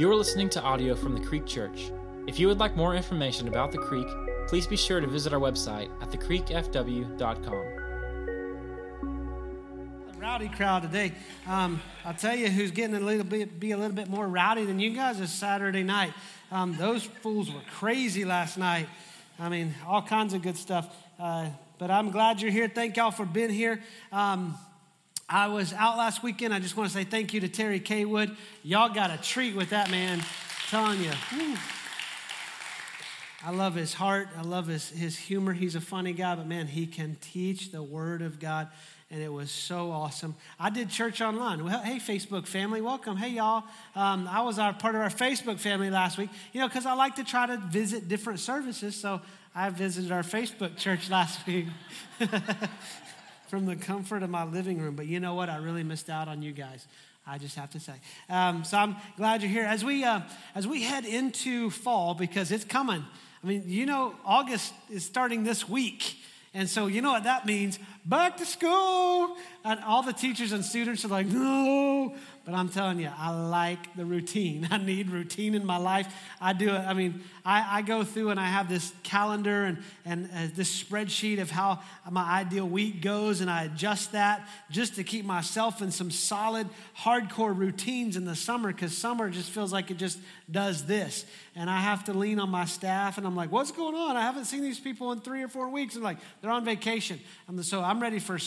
You are listening to audio from the Creek Church. If you would like more information about the Creek, please be sure to visit our website at thecreekfw.com. Rowdy crowd today. Um, I'll tell you who's getting a little bit, be a little bit more rowdy than you guys is Saturday night. Um, those fools were crazy last night. I mean, all kinds of good stuff. Uh, but I'm glad you're here. Thank y'all for being here. Um, I was out last weekend. I just want to say thank you to Terry Kaywood. Y'all got a treat with that man. Telling you. I love his heart. I love his, his humor. He's a funny guy, but man, he can teach the Word of God. And it was so awesome. I did church online. Well, hey, Facebook family, welcome. Hey, y'all. Um, I was our, part of our Facebook family last week, you know, because I like to try to visit different services. So I visited our Facebook church last week. from the comfort of my living room. But you know what? I really missed out on you guys. I just have to say. Um, so I'm glad you're here. As we uh, as we head into fall, because it's coming. I mean, you know, August is starting this week. And so, you know what that means? Back to school. And all the teachers and students are like, no, but I'm telling you, I like the routine. I need routine in my life. I do it. I mean, I, I go through and I have this calendar and, and uh, this spreadsheet of how my ideal week goes, and I adjust that just to keep myself in some solid, hardcore routines in the summer because summer just feels like it just does this. And I have to lean on my staff, and I'm like, what's going on? I haven't seen these people in three or four weeks. And I'm like, they're on vacation. And so I'm ready for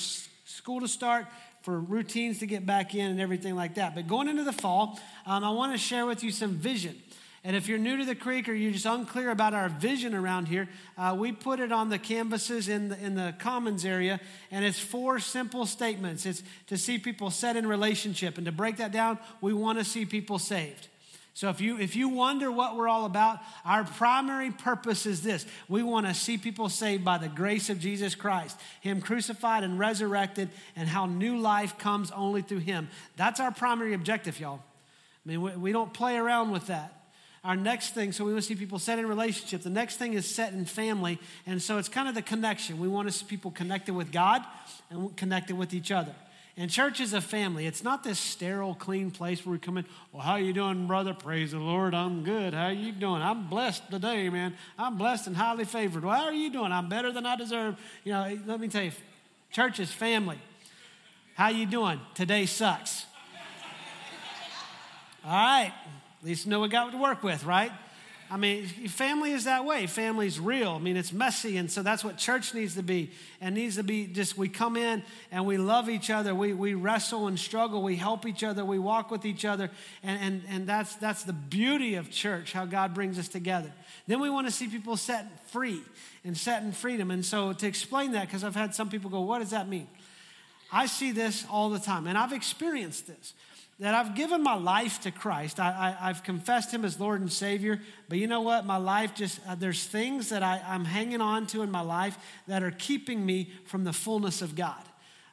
school to start for routines to get back in and everything like that. But going into the fall, um, I want to share with you some vision. And if you're new to the creek or you're just unclear about our vision around here, uh, we put it on the canvases in the, in the commons area, and it's four simple statements. It's to see people set in relationship, and to break that down, we want to see people saved. So if you if you wonder what we're all about, our primary purpose is this. We want to see people saved by the grace of Jesus Christ, him crucified and resurrected and how new life comes only through him. That's our primary objective, y'all. I mean, we, we don't play around with that. Our next thing, so we want to see people set in relationship. The next thing is set in family. And so it's kind of the connection. We want to see people connected with God and connected with each other. And church is a family. It's not this sterile, clean place where we come in. Well, how you doing, brother? Praise the Lord. I'm good. How you doing? I'm blessed today, man. I'm blessed and highly favored. Well, how are you doing? I'm better than I deserve. You know, eh, let me tell you, church is family. How you doing? Today sucks. All right. At least know we got to work with, right? I mean, family is that way. Family's real. I mean, it's messy. And so that's what church needs to be. And needs to be just we come in and we love each other. We, we wrestle and struggle. We help each other. We walk with each other. And, and, and that's, that's the beauty of church, how God brings us together. Then we want to see people set free and set in freedom. And so to explain that, because I've had some people go, what does that mean? I see this all the time, and I've experienced this that I've given my life to Christ. I, have confessed Him as Lord and Savior, but you know what? My life just, uh, there's things that I, I'm hanging on to in my life that are keeping me from the fullness of God.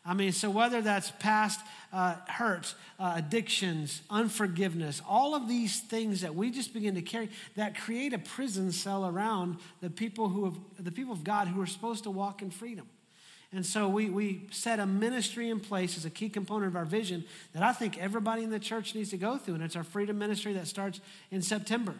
I mean, so whether that's past uh, hurts, uh, addictions, unforgiveness, all of these things that we just begin to carry that create a prison cell around the people who have, the people of God who are supposed to walk in freedom. And so we, we set a ministry in place as a key component of our vision that I think everybody in the church needs to go through. And it's our freedom ministry that starts in September.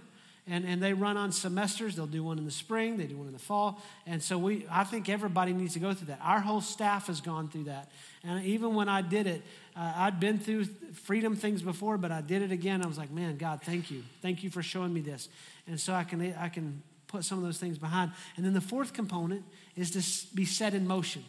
And, and they run on semesters. They'll do one in the spring, they do one in the fall. And so we, I think everybody needs to go through that. Our whole staff has gone through that. And even when I did it, uh, I'd been through freedom things before, but I did it again. I was like, man, God, thank you. Thank you for showing me this. And so I can, I can put some of those things behind. And then the fourth component is to be set in motion.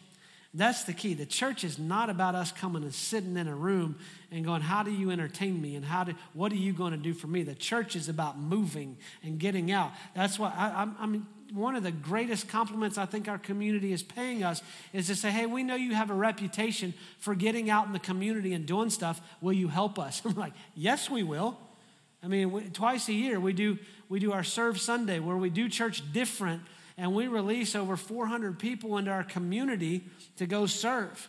That's the key. The church is not about us coming and sitting in a room and going, How do you entertain me? And how do, what are you going to do for me? The church is about moving and getting out. That's why I, I, mean, one of the greatest compliments I think our community is paying us is to say, Hey, we know you have a reputation for getting out in the community and doing stuff. Will you help us? I'm like, Yes, we will. I mean, we, twice a year we do, we do our Serve Sunday where we do church different and we release over 400 people into our community to go serve.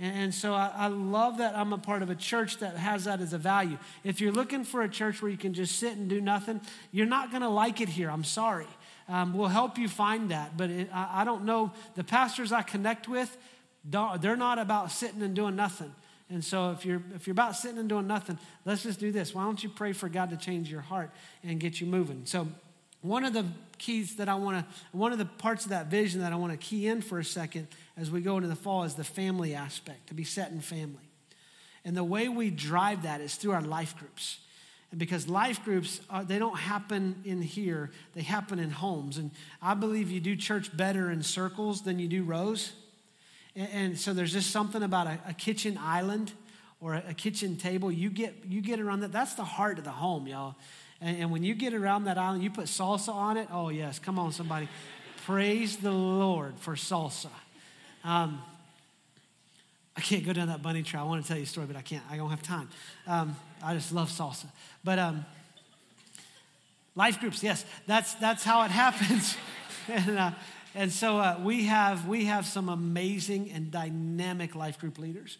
And so I, I, love that I'm a part of a church that has that as a value. If you're looking for a church where you can just sit and do nothing, you're not going to like it here. I'm sorry. Um, we'll help you find that. But it, I, I, don't know. The pastors I connect with, they're not about sitting and doing nothing. And so if you're if you're about sitting and doing nothing, let's just do this. Why don't you pray for God to change your heart and get you moving? So one of the keys that I want to one of the parts of that vision that I want to key in for a second as we go into the fall is the family aspect, to be set in family. And the way we drive that is through our life groups. And because life groups, are, they don't happen in here, they happen in homes. And I believe you do church better in circles than you do rows. And, and so there's just something about a, a kitchen island or a, a, kitchen table. You get, you get around that. That's the heart of the home, y'all. And, and when you get around that island, you put salsa on it. Oh, yes. Come on, somebody. Praise the Lord for salsa. Um, I can't go down that bunny trail. I want to tell you a story, but I can't. I don't have time. Um, I just love salsa. But um, life groups, yes, that's that's how it happens. and, uh, and so uh, we have we have some amazing and dynamic life group leaders.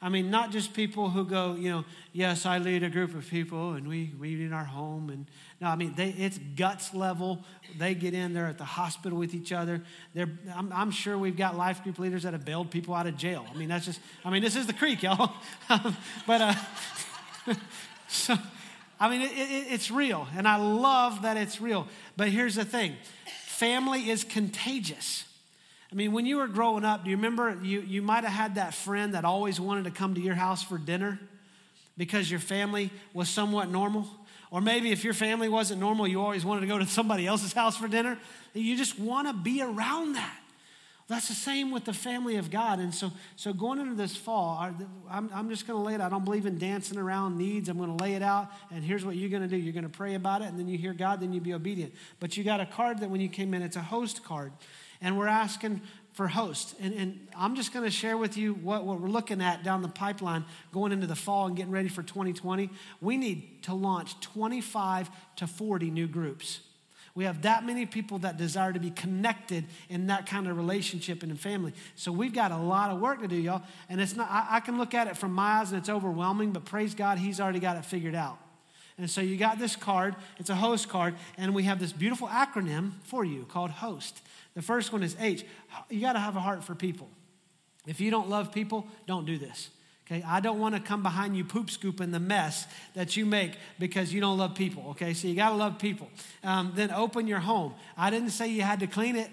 I mean, not just people who go, you know, yes, I lead a group of people and we, we in our home. And no, I mean, they, it's guts level. They get in, they're at the hospital with each other. They're, I'm, I'm sure we've got life group leaders that have bailed people out of jail. I mean, that's just, I mean, this is the creek, y'all. but, uh, so, I mean, it, it, it's real. And I love that it's real. But here's the thing family is contagious. I mean, when you were growing up, do you remember you, you might have had that friend that always wanted to come to your house for dinner because your family was somewhat normal? Or maybe if your family wasn't normal, you always wanted to go to somebody else's house for dinner. You just want to be around that. That's the same with the family of God. And so, so going into this fall, I'm, I'm just going to lay it out. I don't believe in dancing around needs. I'm going to lay it out. And here's what you're going to do you're going to pray about it, and then you hear God, then you be obedient. But you got a card that when you came in, it's a host card and we're asking for hosts. And, and I'm just going to share with you what, what we're looking at down the pipeline going into the fall and getting ready for 2020. We need to launch 25 to 40 new groups. We have that many people that desire to be connected in that kind of relationship and in family. So we've got a lot of work to do, y'all. And it's not, I, I can look at it from my eyes and it's overwhelming, but praise God, He's already got it figured out. And so you got this card, it's a host card, and we have this beautiful acronym for you called HOST. The first one is H. You got to have a heart for people. If you don't love people, don't do this. Okay, I don't want to come behind you poop scooping the mess that you make because you don't love people. Okay, so you got to love people. Um, then open your home. I didn't say you had to clean it.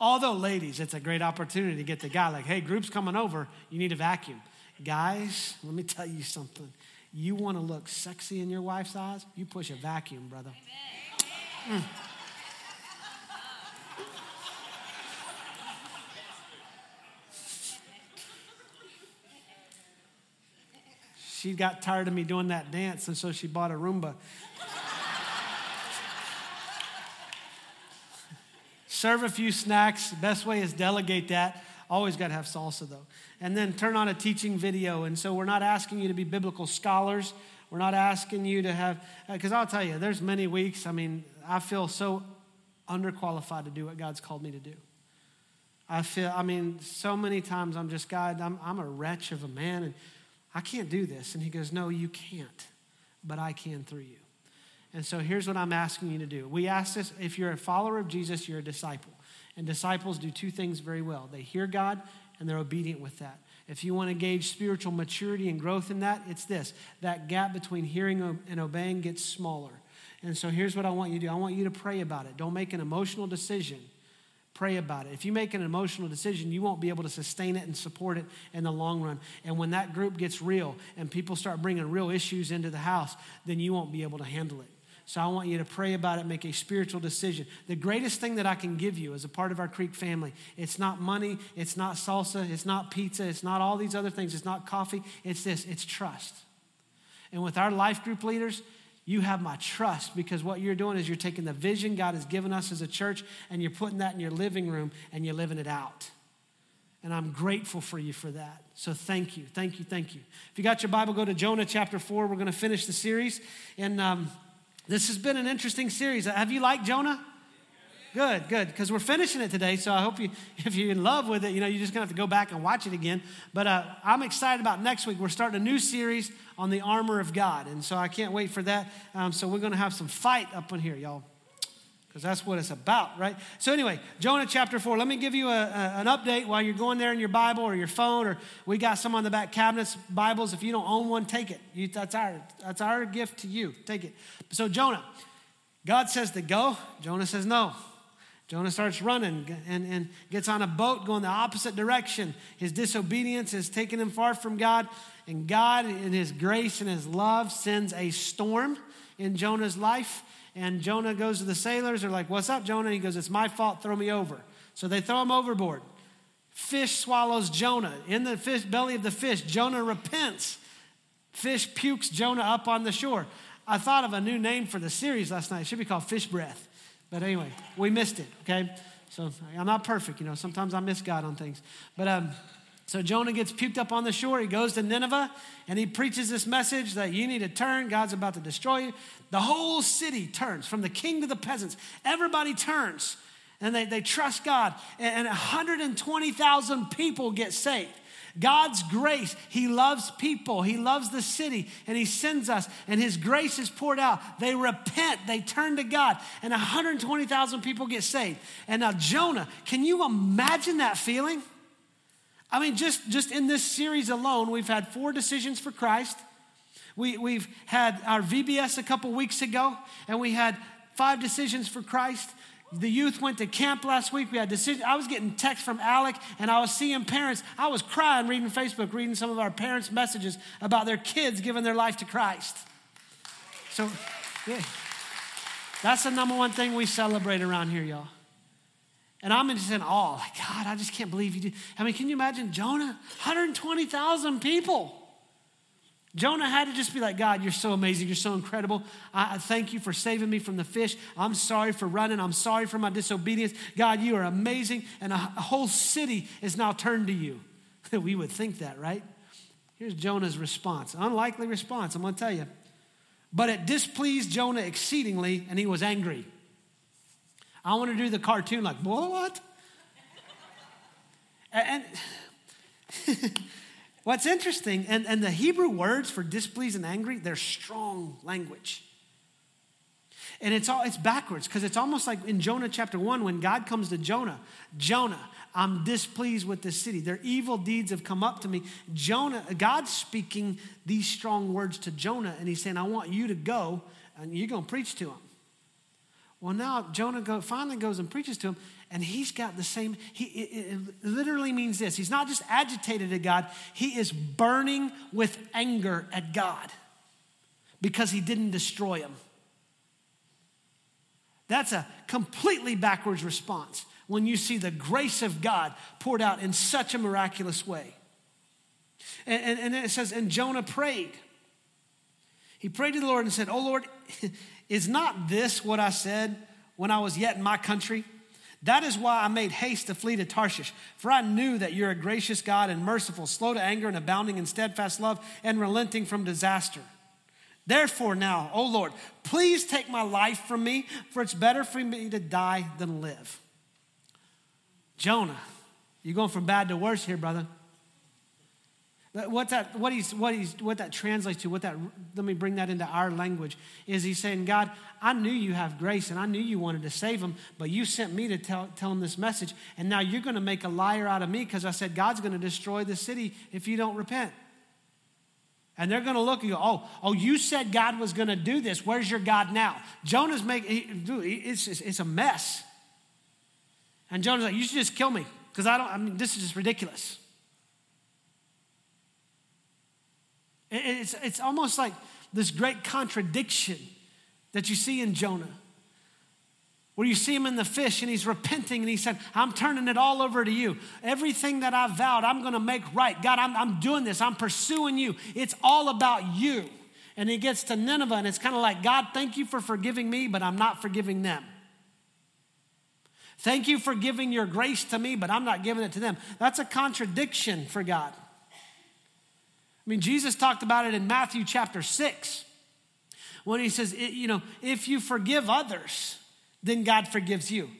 Although, ladies, it's a great opportunity to get the guy like, hey, group's coming over, you need a vacuum. Guys, let me tell you something. You want to look sexy in your wife's eyes? You push a vacuum, brother. Mm. She got tired of me doing that dance, and so she bought a Roomba. Serve a few snacks. Best way is delegate that. Always got to have salsa though. And then turn on a teaching video. And so we're not asking you to be biblical scholars. We're not asking you to have, because uh, I'll tell you, there's many weeks, I mean, I feel so underqualified to do what God's called me to do. I feel, I mean, so many times I'm just, God, I'm, I'm a wretch of a man and I can't do this. And He goes, No, you can't, but I can through you. And so here's what I'm asking you to do. We ask this if you're a follower of Jesus, you're a disciple. And disciples do two things very well they hear God and they're obedient with that. If you want to gauge spiritual maturity and growth in that, it's this that gap between hearing and obeying gets smaller. And so here's what I want you to do I want you to pray about it. Don't make an emotional decision. Pray about it. If you make an emotional decision, you won't be able to sustain it and support it in the long run. And when that group gets real and people start bringing real issues into the house, then you won't be able to handle it. So I want you to pray about it, make a spiritual decision. The greatest thing that I can give you as a part of our Creek family, it's not money, it's not salsa, it's not pizza, it's not all these other things, it's not coffee, it's this, it's trust. And with our life group leaders, you have my trust because what you're doing is you're taking the vision God has given us as a church and you're putting that in your living room and you're living it out. And I'm grateful for you for that. So thank you, thank you, thank you. If you got your Bible, go to Jonah chapter 4. We're going to finish the series. And um, this has been an interesting series. Have you liked Jonah? Good, good, because we're finishing it today. So I hope you, if you're in love with it, you know, you're just gonna have to go back and watch it again. But uh, I'm excited about next week. We're starting a new series on the armor of God, and so I can't wait for that. Um, so we're gonna have some fight up in here, y'all, because that's what it's about, right? So, anyway, Jonah chapter 4. Let me give you a, a, an update while you're going there in your Bible or your phone, or we got some on the back cabinets, Bibles. If you don't own one, take it. You, that's, our, that's our gift to you. Take it. So, Jonah, God says to go. Jonah says no. Jonah starts running and, and gets on a boat going the opposite direction. His disobedience has taken him far from God, and God, in his grace and his love, sends a storm in Jonah's life and Jonah goes to the sailors. They're like, What's up, Jonah? he goes, It's my fault. Throw me over. So they throw him overboard. Fish swallows Jonah. In the fish, belly of the fish, Jonah repents. Fish pukes Jonah up on the shore. I thought of a new name for the series last night. It should be called Fish Breath. But anyway, we missed it, okay? So I'm not perfect, you know. Sometimes I miss God on things. But um, so Jonah gets puked up on the shore. He goes to Nineveh and he preaches this message that you need to turn. God's about to destroy you. The whole city turns, from the king to the peasants. Everybody turns and they, they trust God. And 120,000 people get saved. God's grace, He loves people, He loves the city, and He sends us, and His grace is poured out. They repent, they turn to God, and 120,000 people get saved. And now, Jonah, can you imagine that feeling? I mean, just, just in this series alone, we've had four decisions for Christ. We, we've had our VBS a couple weeks ago, and we had five decisions for Christ. The youth went to camp last week. We had decisions. I was getting texts from Alec, and I was seeing parents. I was crying reading Facebook, reading some of our parents' messages about their kids giving their life to Christ. So, yeah, that's the number one thing we celebrate around here, y'all. And I'm just in awe. Like, God, I just can't believe you did. I mean, can you imagine Jonah? 120,000 people. Jonah had to just be like, God, you're so amazing. You're so incredible. I, I, thank you for saving me from the fish. I'm sorry for running. I'm sorry for my disobedience. God, you are amazing. And a, a whole city is now turned to you. we would think that, right? Here's Jonah's response. Unlikely response, I'm going to tell you. But it displeased Jonah exceedingly, and he was angry. I want to do the cartoon like, what? and what's interesting, and, and the Hebrew words for displeased and angry, they're strong language. And it's all it's backwards because it's almost like in Jonah chapter 1 when God comes to Jonah, Jonah, I'm displeased with this city. Their evil deeds have come up to me. Jonah, God's speaking these strong words to Jonah, and he's saying, I want you to go and you're going to preach to him. Well, now Jonah go, finally goes and preaches to him, and he's got the same. He it, it literally means this: he's not just agitated at God; he is burning with anger at God because he didn't destroy him. That's a completely backwards response when you see the grace of God poured out in such a miraculous way. And, and, and it says, and Jonah prayed. He prayed to the Lord and said, Oh Lord, is not this what I said when I was yet in my country? That is why I made haste to flee to Tarshish, for I knew that you're a gracious God and merciful, slow to anger and abounding in steadfast love and relenting from disaster. Therefore, now, O Lord, please take my life from me, for it's better for me to die than live. Jonah, you're going from bad to worse here, brother. What that, what, he's, what, he's, what that translates to, what that, let me bring that into our language, is he's saying, God, I knew you have grace and I knew you wanted to save him, but you sent me to tell, tell him this message, and now you're going to make a liar out of me because I said God's going to destroy the city if you don't repent. And they're going to look and go, oh, oh, you said God was going to do this. Where's your God now? Jonah's making, it's, it's a mess. And Jonah's like, you should just kill me because I don't, I mean, this is just ridiculous. It's, it's almost like this great contradiction that you see in Jonah, where you see him in the fish and he's repenting and he said, I'm turning it all over to you. Everything that I vowed, I'm going to make right. God, I'm, I'm doing this. I'm pursuing you. It's all about you. And he gets to Nineveh and it's kind of like, God, thank you for forgiving me, but I'm not forgiving them. Thank you for giving your grace to me, but I'm not giving it to them. That's a contradiction for God. I mean, Jesus talked about it in Matthew chapter 6 when he says, you know, if you forgive others, then God forgives you.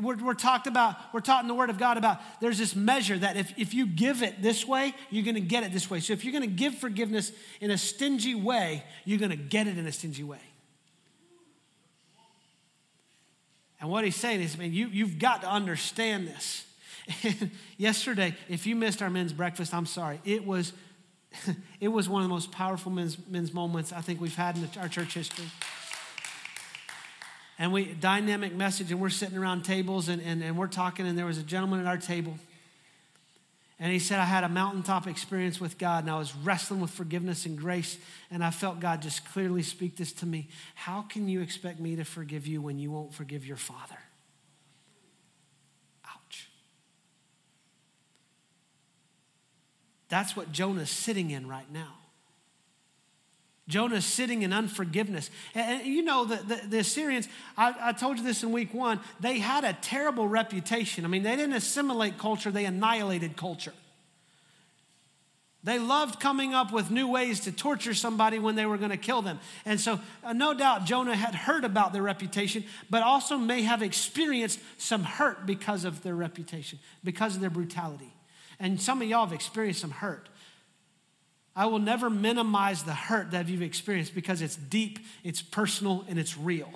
We're, we're, talked about, we're taught in the Word of God about there's this measure that if, if you give it this way, you're going to get it this way. So if you're going to give forgiveness in a stingy way, you're going to get it in a stingy way. And what he's saying is, man, you, you've got to understand this. Yesterday, if you missed our men's breakfast, I'm sorry. It was, it was one of the most powerful men's, men's moments I think we've had in our church history. And we, dynamic message, and we're sitting around tables and, and, and we're talking, and there was a gentleman at our table and he said, I had a mountaintop experience with God and I was wrestling with forgiveness and grace. And I felt God just clearly speak this to me. How can you expect me to forgive you when you won't forgive your father? That's what Jonah's sitting in right now. Jonah's sitting in unforgiveness. And, you know, the, the, the Assyrians, I, I, told you this in week one, they had a terrible reputation. I mean, they didn't assimilate culture, they annihilated culture. They loved coming up with new ways to torture somebody when they were going to kill them. And so, uh, no doubt, Jonah had heard about their reputation, but also may have experienced some hurt because of their reputation, because of their brutality. And some of y'all have experienced some hurt. I will never minimize the hurt that you've experienced because it's deep, it's personal, and it's real.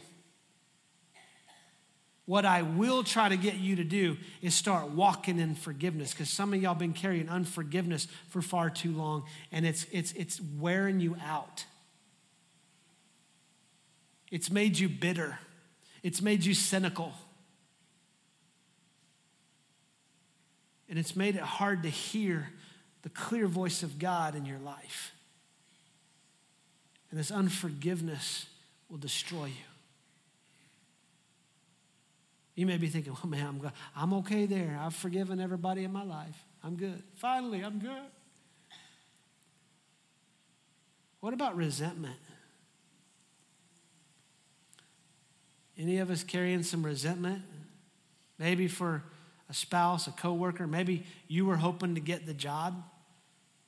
What I will try to get you to do is start walking in forgiveness because some of y'all been carrying unforgiveness for far too long and it's, it's, it's wearing you out. It's made you bitter, it's made you cynical, and it's made it hard to hear the clear voice of God in your life. And this unforgiveness will destroy you. You may be thinking, well, man, I'm, I'm okay there. I've forgiven everybody in my life. I'm good. Finally, I'm good. What about resentment? Any of us carrying some resentment? Maybe for a spouse, a coworker, maybe you were hoping to get the job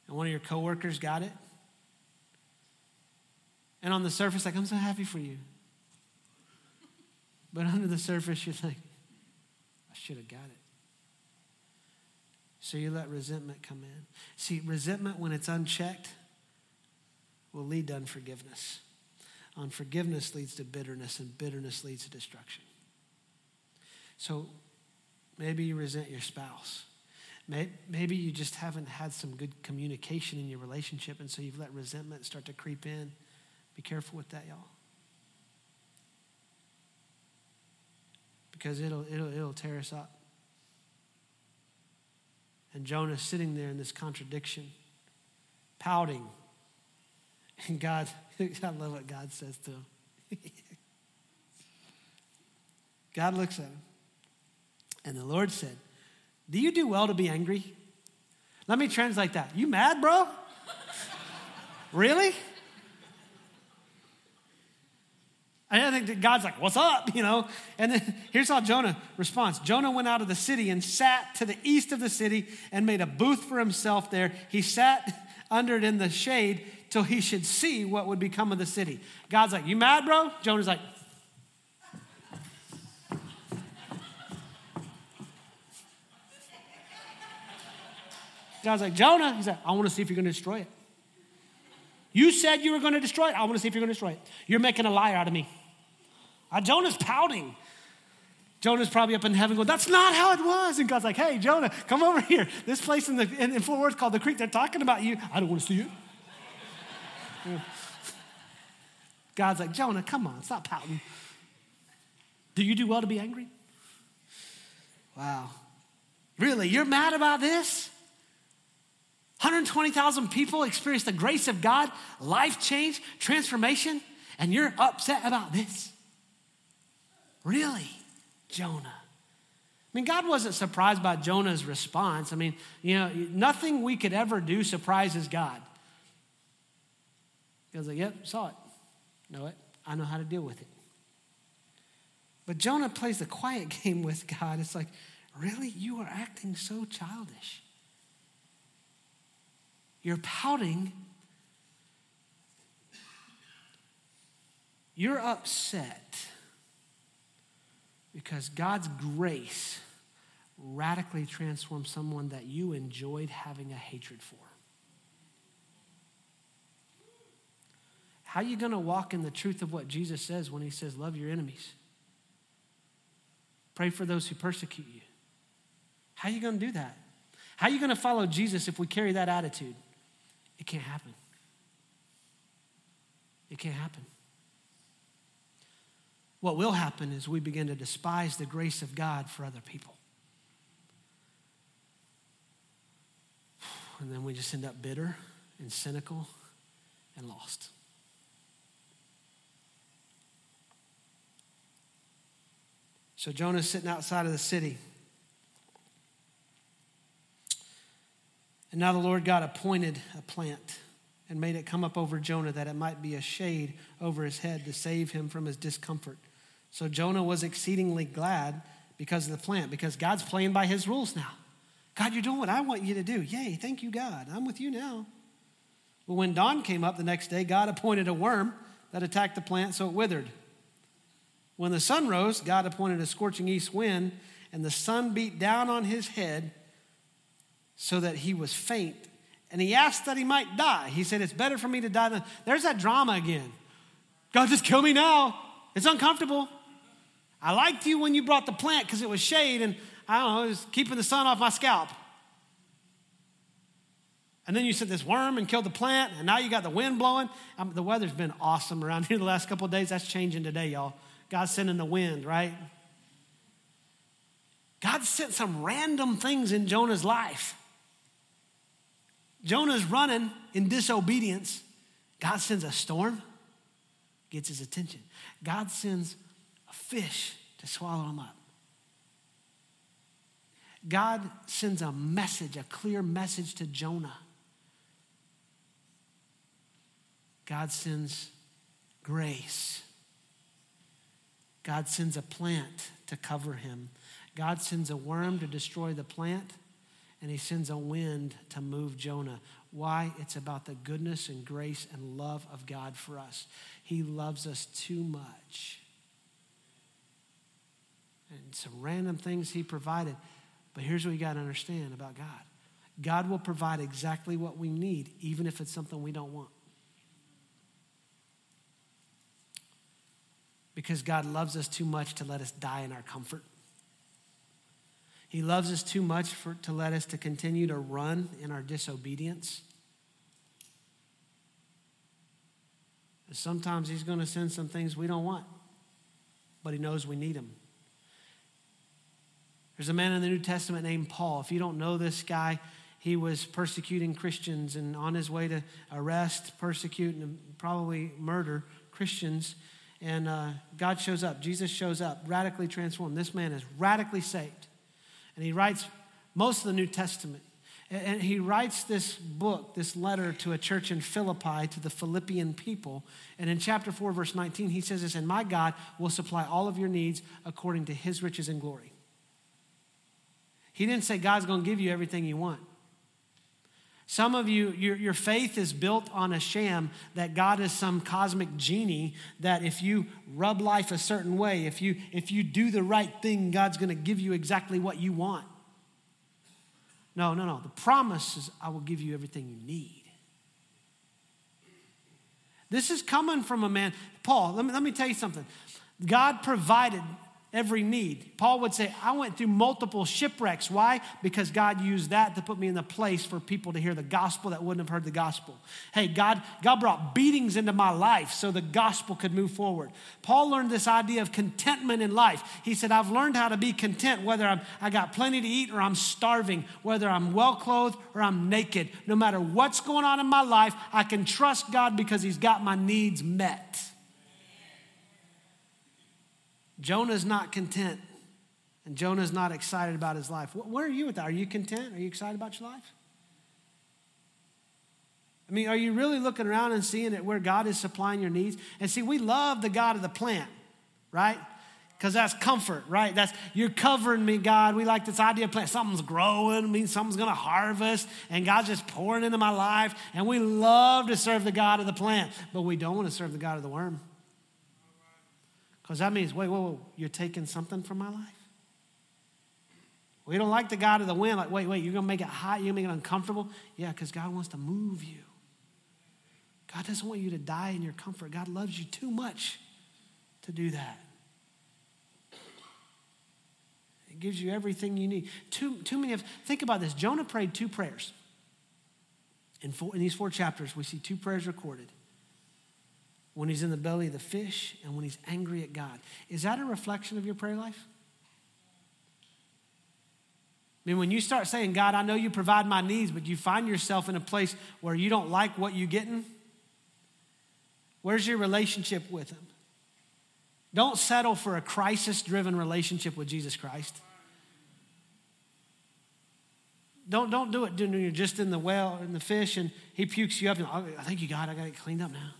and one of your coworkers got it. And on the surface, like, I'm so happy for you. But under the surface, you're like, I should have got it. So you let resentment come in. See, resentment, when it's unchecked, will lead to unforgiveness. Unforgiveness leads to bitterness, and bitterness leads to destruction. So maybe you resent your spouse. Maybe you just haven't had some good communication in your relationship, and so you've let resentment start to creep in. Be careful with that, y'all. Because it'll, it'll, it'll tear us up. And Jonah's sitting there in this contradiction, pouting. And God, I love what God says to him. God looks at him. And the Lord said, do you do well to be angry? Let me translate that. You mad, bro? really? I think that God's like, what's up? You know? And then here's how Jonah responds Jonah went out of the city and sat to the east of the city and made a booth for himself there. He sat under it in the shade till he should see what would become of the city. God's like, You mad, bro? Jonah's like, God's like, Jonah, he's like, I want to see if you're going to destroy it. You said you were going to destroy it. I want to see if you're going to destroy it. You're making a liar out of me. Uh, Jonah's pouting. Jonah's probably up in heaven going, That's not how it was. And God's like, Hey, Jonah, come over here. This place in, the, in, in Fort Worth called the Creek, they're talking about you. I don't want to see you. God's like, Jonah, come on, stop pouting. Do you do well to be angry? Wow. Really? You're mad about this? 120,000 people experience the grace of God, life change, transformation, and you're upset about this? Really, Jonah? I mean, God wasn't surprised by Jonah's response. I mean, you know, nothing we could ever do surprises God. He was like, Yep, saw it. Know it. I know how to deal with it. But Jonah plays the quiet game with God. It's like, Really? You are acting so childish. You're pouting. You're upset because God's grace radically transformed someone that you enjoyed having a hatred for. How are you going to walk in the truth of what Jesus says when he says, Love your enemies? Pray for those who persecute you. How are you going to do that? How are you going to follow Jesus if we carry that attitude? It can't happen. It can't happen. What will happen is we begin to despise the grace of God for other people. And then we just end up bitter and cynical and lost. So Jonah's sitting outside of the city. And now the Lord God appointed a plant and made it come up over Jonah that it might be a shade over his head to save him from his discomfort. So Jonah was exceedingly glad because of the plant, because God's playing by his rules now. God, you're doing what I want you to do. Yay, thank you, God. I'm with you now. Well, when dawn came up the next day, God appointed a worm that attacked the plant so it withered. When the sun rose, God appointed a scorching east wind, and the sun beat down on his head so that he was faint. And he asked that he might die. He said, It's better for me to die than. There's that drama again. God, just kill me now. It's uncomfortable. I liked you when you brought the plant because it was shade and I don't know, it was keeping the sun off my scalp. And then you sent this worm and killed the plant, and now you got the wind blowing. Um, the weather's been awesome around here the last couple of days. That's changing today, y'all. God's sending the wind, right? God sent some random things in Jonah's life. Jonah's running in disobedience. God sends a storm, gets his attention. God sends a fish to swallow him up. God sends a message, a clear message to Jonah. God sends grace. God sends a plant to cover him. God sends a worm to destroy the plant, and he sends a wind to move Jonah. Why? It's about the goodness and grace and love of God for us. He loves us too much. And some random things he provided. But here's what you got to understand about God God will provide exactly what we need, even if it's something we don't want. Because God loves us too much to let us die in our comfort. He loves us too much for, to let us to continue to run in our disobedience. Sometimes He's going to send some things we don't want, but He knows we need them. There's a man in the New Testament named Paul. If you don't know this guy, he was persecuting Christians and on his way to arrest, persecute, and probably murder Christians. And uh, God shows up. Jesus shows up, radically transformed. This man is radically saved. And he writes most of the New Testament. And he writes this book, this letter to a church in Philippi, to the Philippian people. And in chapter 4, verse 19, he says this And my God will supply all of your needs according to his riches and glory. He didn't say God's going to give you everything you want. Some of you, your, your faith is built on a sham that God is some cosmic genie that if you rub life a certain way, if you, if you do the right thing, God's going to give you exactly what you want. No, no, no. The promise is I will give you everything you need. This is coming from a man, Paul, let me, let me tell you something. God provided every need. Paul would say, I went through multiple shipwrecks. Why? Because God used that to put me in the place for people to hear the gospel that wouldn't have heard the gospel. Hey, God, God brought beatings into my life so the gospel could move forward. Paul learned this idea of contentment in life. He said, I've learned how to be content whether I'm, I got plenty to eat or I'm starving, whether I'm well clothed or I'm naked. No matter what's going on in my life, I can trust God because He's got my needs met. Jonah's not content, and Jonah's not excited about his life. Where are you with that? Are you content? Are you excited about your life? I mean, are you really looking around and seeing it where God is supplying your needs? And see, we love the God of the plant, right? Because that's comfort, right? That's you're covering me, God. We like this idea of plant. Something's growing, I mean something's gonna harvest, and God's just pouring into my life. And we love to serve the God of the plant, but we don't want to serve the God of the worm. Because that means, wait, wait, wait, you're taking something from my life? We don't like the God of the wind, like, wait, wait, you're going to make it hot, you're going to make it uncomfortable? Yeah, because God wants to move you. God doesn't want you to die in your comfort. God loves you too much to do that. It gives you everything you need. Too, too many of, think about this. Jonah prayed two prayers. In, four, in these four chapters, we see two prayers recorded when he's in the belly of the fish and when he's angry at God. Is that a reflection of your prayer life? I mean, when you start saying, God, I know you provide my needs, but you find yourself in a place where you don't like what you're getting, where's your relationship with Him? Don't settle for a crisis driven relationship with Jesus Christ. Don't, don't do it when you're just in the well, in the fish, and he pukes you up. And, oh, I think you got. I got it cleaned up now.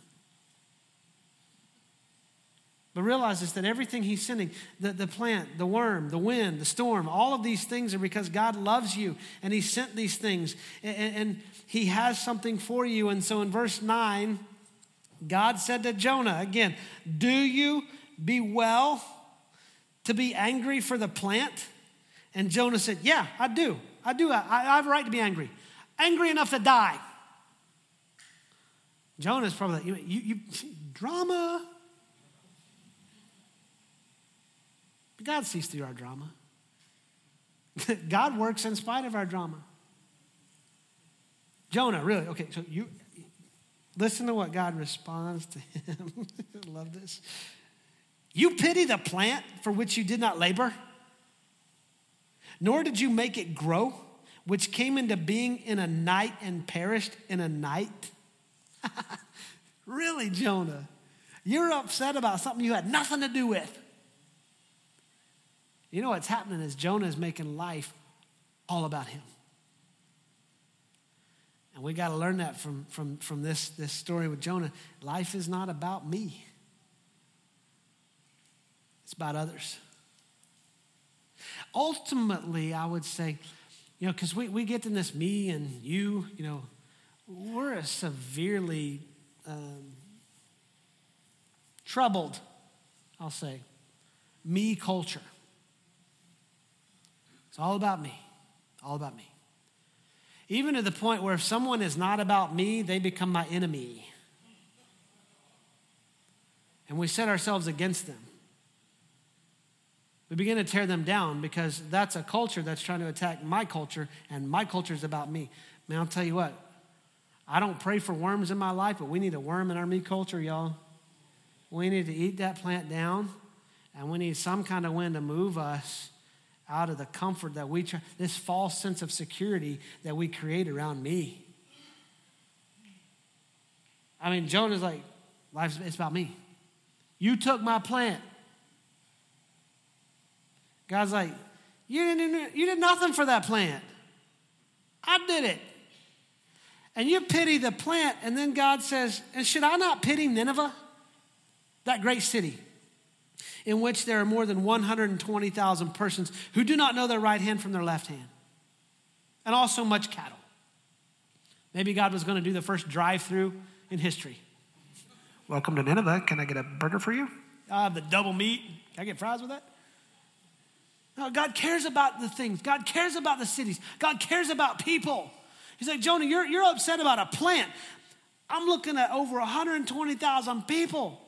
But realize this that everything he's sending, the, the plant, the worm, the wind, the storm, all of these things are because God loves you and he sent these things and, and he has something for you. And so in verse 9, God said to Jonah, again, Do you be well to be angry for the plant? And Jonah said, Yeah, I do. I do. I, I have a right to be angry. Angry enough to die. Jonah's probably like, you, you, you drama. But God sees through our drama. God works in spite of our drama. Jonah, really? Okay, so you listen to what God responds to him. Love this. You pity the plant for which you did not labor, nor did you make it grow, which came into being in a night and perished in a night. really, Jonah? You're upset about something you had nothing to do with. You know what's happening is Jonah is making life all about him. And we got to learn that from, from, from this, this story with Jonah. Life is not about me, it's about others. Ultimately, I would say, you know, because we, we get in this me and you, you know, we're a severely um, troubled, I'll say, me culture. It's all about me. All about me. Even to the point where if someone is not about me, they become my enemy. And we set ourselves against them. We begin to tear them down because that's a culture that's trying to attack my culture, and my culture is about me. Man, I'll tell you what, I don't pray for worms in my life, but we need a worm in our me culture, y'all. We need to eat that plant down, and we need some kind of wind to move us out of the comfort that we try, this false sense of security that we create around me. I mean, Jonah's like, life's it's about me. You took my plant. God's like, you didn't, you did nothing for that plant. I did it. And you pity the plant, and then God says, and should I not pity Nineveh, that great city? In which there are more than 120,000 persons who do not know their right hand from their left hand, and also much cattle. Maybe God was going to do the first drive through in history. Welcome to Nineveh. Can I get a burger for you? I have the double meat. Can I get fries with that? No, God cares about the things. God cares about the cities. God cares about people. He's like, Jonah, you're, you're upset about a plant. I'm looking at over 120,000 people.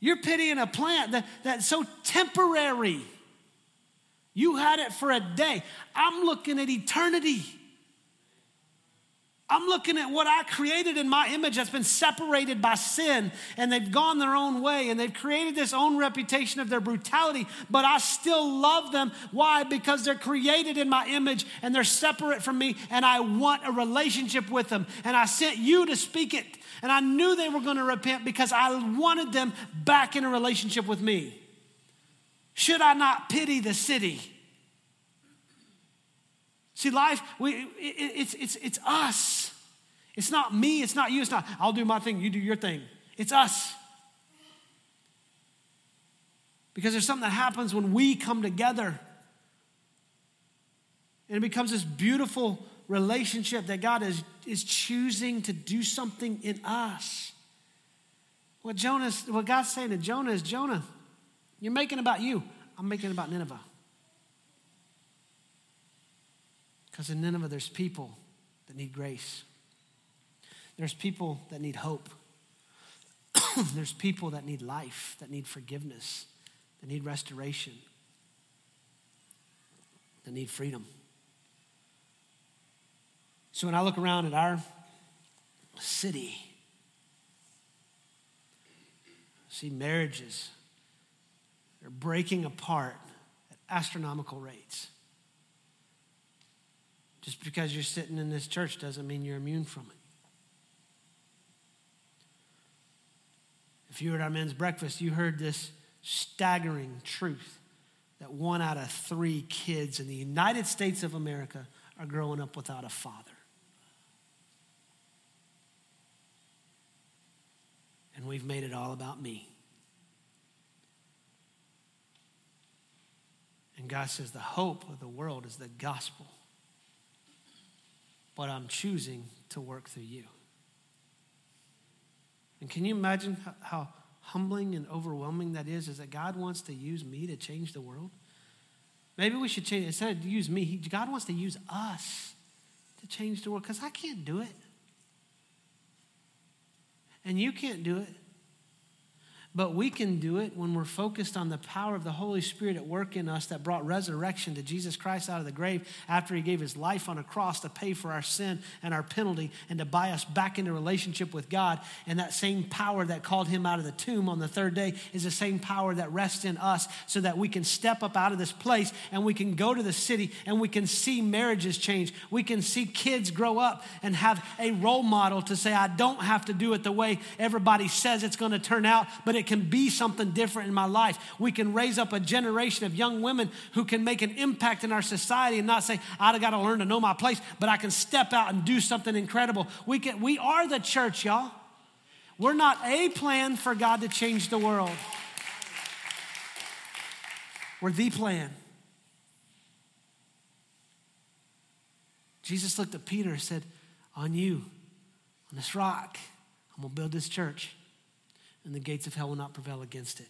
You're pitying a plant that, that's so temporary. You had it for a day. I'm looking at eternity. I'm looking at what I created in my image that's been separated by sin, and they've gone their own way, and they've created this own reputation of their brutality, but I still love them. Why? Because they're created in my image and they're separate from me, and I want a relationship with them. And I sent you to speak it, and I knew they were going to repent because I wanted them back in a relationship with me. Should I not pity the city? See, life, we, it, it's, it's, it's us. It's not me, it's not you, it's not, I'll do my thing, you do your thing. It's us. Because there's something that happens when we come together. And it becomes this beautiful relationship that God is, is choosing to do something in us. What Jonah's, what God's saying to Jonah is, Jonah, you're making about you. I'm making about Nineveh. Because in Nineveh, there's people that need grace. There's people that need hope. there's people that need life, that need forgiveness, that need restoration. that need freedom. So when I look around at our city, see marriages are breaking apart at astronomical rates. Just because you're sitting in this church doesn't mean you're immune from it. If you were at our men's breakfast, you heard this staggering truth that one out of three kids in the United States of America are growing up without a father. And we've made it all about me. And God says the hope of the world is the gospel. But I'm choosing to work through you. And can you imagine how, humbling and overwhelming that is? Is that God wants to use me to change the world? Maybe we should change, instead of use me, God wants to use us to change the world because I can't do it. And you can't do it. But we can do it when we're focused on the power of the Holy Spirit at work in us that brought resurrection to Jesus Christ out of the grave after he gave his life on a cross to pay for our sin and our penalty and to buy us back into relationship with God. And that same power that called him out of the tomb on the third day is the same power that rests in us so that we can step up out of this place and we can go to the city and we can see marriages change. We can see kids grow up and have a role model to say, I don't have to do it the way everybody says it's going to turn out, but it can be something different in my life. We can raise up a generation of young women who can make an impact in our society and not say, I've got to learn to know my place, but I can step out and do something incredible. We, can, we are the church, y'all. We're not a plan for God to change the world. We're the plan. Jesus looked at Peter and said, On you, on this rock, I'm to build this church and the gates of hell will not prevail against it.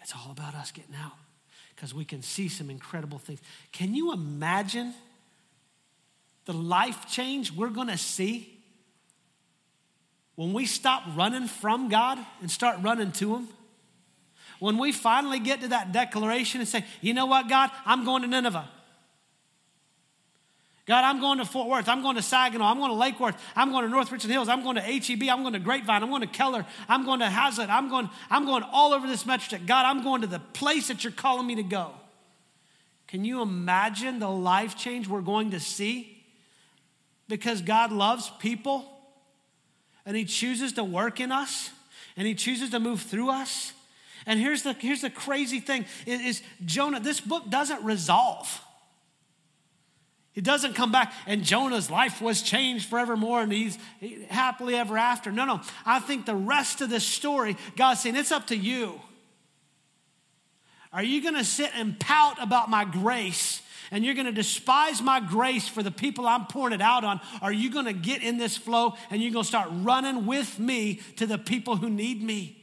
It's all about us getting out because we can see some incredible things. Can you imagine the life change we're going to see when we stop running from God and start running to Him? When we finally get to that declaration and say, you know what, God, I'm going to Nineveh. God, I'm going to Fort Worth. I'm going to Saginaw. I'm going to Lake Worth. I'm going to North Richland Hills. I'm going to HEB. I'm going to Grapevine. I'm going to Keller. I'm going to Haslet. I'm going, I'm going all over this metro. God, I'm going to the place that you're calling me to go. Can you imagine the life change we're going to see? Because God loves people and He chooses to work in us and He chooses to move through us. And here's the, here's the crazy thing is, is Jonah, this book doesn't resolve. He doesn't come back and Jonah's life was changed forevermore and he's happily ever after. No, no. I think the rest of this story, God's saying, it's up to you. Are you going to sit and pout about my grace and you're going to despise my grace for the people I'm pouring it out on? Are you going to get in this flow and you're going to start running with me to the people who need me?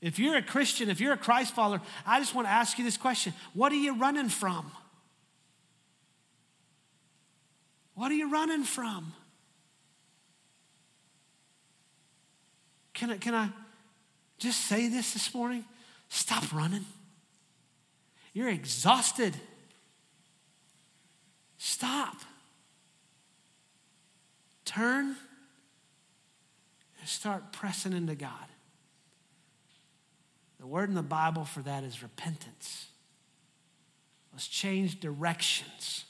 If you're a Christian, if you're a Christ follower, I just want to ask you this question What are you running from? What are you running from? Can I, can I just say this this morning? Stop running. You're exhausted. Stop. Turn and start pressing into God. The word in the Bible for that is repentance. Let's change directions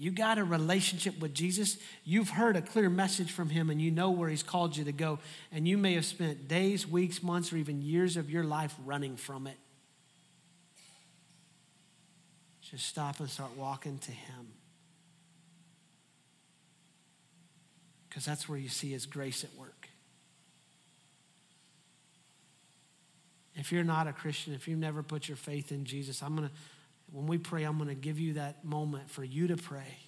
you got a relationship with Jesus, you've heard a clear message from him and you know where he's called you to go. And you may have spent days, weeks, months, or even years of your life running from it. Just stop and start walking to him. Because that's where you see his grace at work. If you're not a Christian, if you've never put your faith in Jesus, I'm going to when we pray, I'm going to give you that moment for you to pray.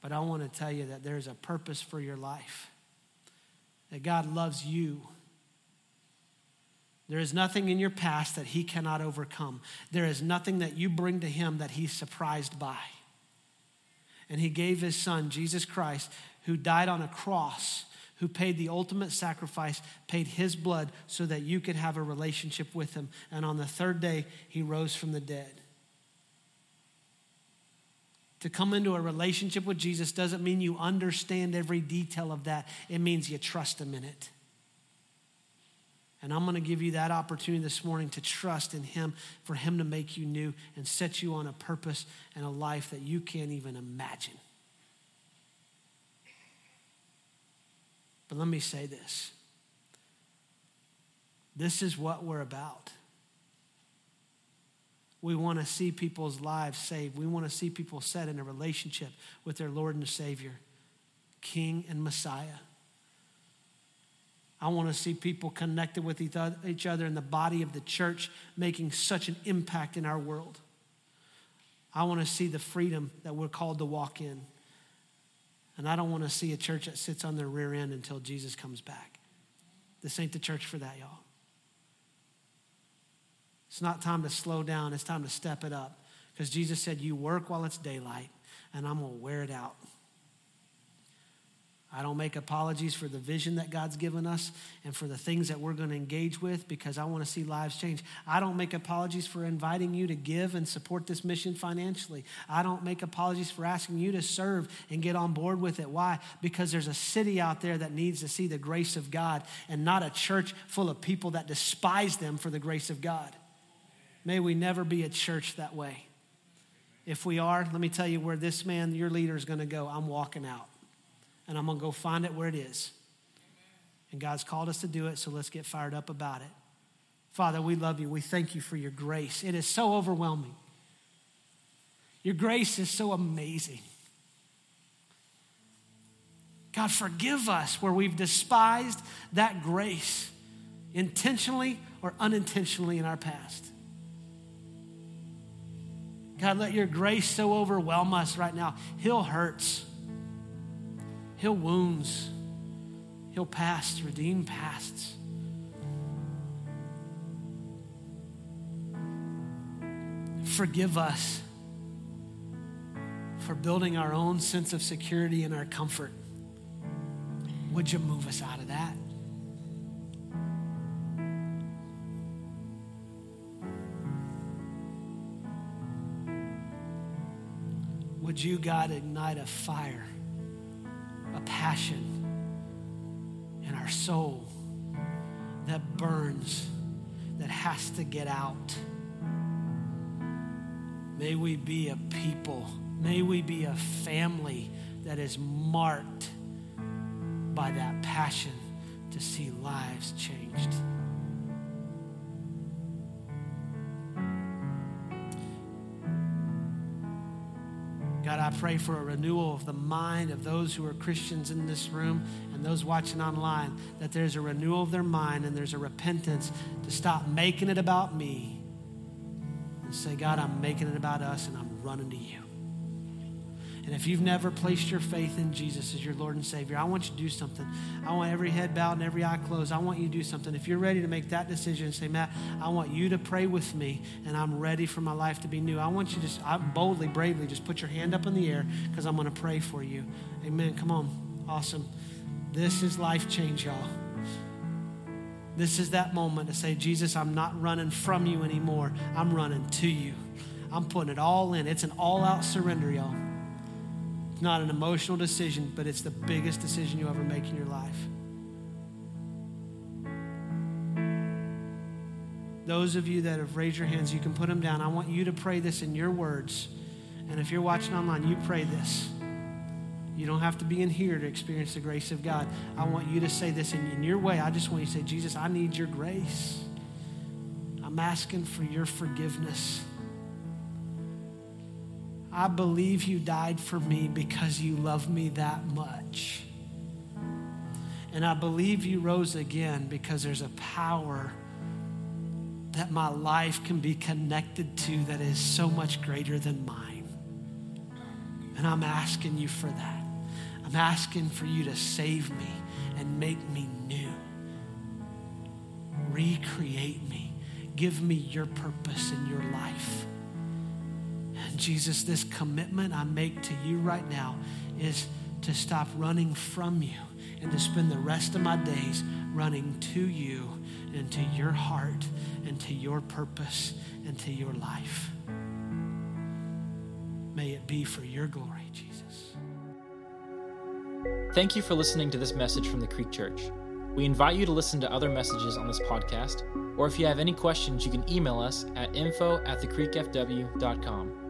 But I want to tell you that there's a purpose for your life, that God loves you. There is nothing in your past that He cannot overcome. There is nothing that you bring to Him that He's surprised by. And He gave His Son, Jesus Christ, who died on a cross who paid the ultimate sacrifice, paid his blood so that you could have a relationship with him. And on the third day, he rose from the dead. To come into a relationship with Jesus doesn't mean you understand every detail of that, it means you trust him in it. And I'm going to give you that opportunity this morning to trust in Him, for Him to make you new and set you on a purpose and a life that you can't even imagine. But let me say this this is what we're about. We want to see people's lives saved. We want to see people set in a relationship with their Lord and Savior, King and Messiah. I want to see people connected with each other in the body of the church, making such an impact in our world. I want to see the freedom that we're called to walk in. And I don't want to see a church that sits on their rear end until Jesus comes back. This ain't the church for that, y'all. It's not time to slow down, it's time to step it up. Because Jesus said, You work while it's daylight, and I'm going to wear it out. I don't make apologies for the vision that God's given us and for the things that we're going to engage with because I want to see lives change. I don't make apologies for inviting you to give and support this mission financially. I don't make apologies for asking you to serve and get on board with it. Why? Because there's a city out there that needs to see the grace of God and not a church full of people that despise them for the grace of God. May we never be a church that way. If we are, let me tell you where this man, your leader, is going to go. I'm walking out and I'm going to go find it where it is. And God's called us to do it, so let's get fired up about it. Father, we love you. We thank you for your grace. It is so overwhelming. Your grace is so amazing. God, forgive us where we've despised that grace intentionally or unintentionally in our past. God, let your grace so overwhelm us right now. Heal hurts. Heal wounds, heal pasts, redeem pasts. Forgive us for building our own sense of security and our comfort. Would you move us out of that? Would you, God, ignite a fire? A passion in our soul that burns, that has to get out. May we be a people, may we be a family that is marked by that passion to see lives changed. Pray for a renewal of the mind of those who are Christians in this room and those watching online, that there's a renewal of their mind and there's a repentance to stop making it about me and say, God, I'm making it about us and I'm running to you. And if you've never placed your faith in Jesus as your Lord and Savior, I want you to do something. I want every head bowed and every eye closed. I want you to do something. If you're ready to make that decision and say, Matt, I want you to pray with me and I'm ready for my life to be new. I want you to just I, boldly, bravely, just put your hand up in the air because I'm going to pray for you. Amen. Come on. Awesome. This is life change, y'all. This is that moment to say, Jesus, I'm not running from you anymore. I'm running to you. I'm putting it all in. It's an all out surrender, y'all. It's not an emotional decision, but it's the biggest decision you ever make in your life. Those of you that have raised your hands, you can put them down. I want you to pray this in your words. And if you're watching online, you pray this. You don't have to be in here to experience the grace of God. I want you to say this in, in your way. I just want you to say, Jesus, I need your grace. I'm asking for your forgiveness. I believe you died for me because you love me that much. And I believe you rose again because there's a power that my life can be connected to that is so much greater than mine. And I'm asking you for that. I'm asking for you to save me and make me new. Recreate me. Give me your purpose in your life. Jesus, this commitment I make to you right now is to stop running from you and to spend the rest of my days running to you and to your heart and to your purpose and to your life. May it be for your glory, Jesus. Thank you for listening to this message from the Creek Church. We invite you to listen to other messages on this podcast, or if you have any questions, you can email us at info at thecreekfw.com.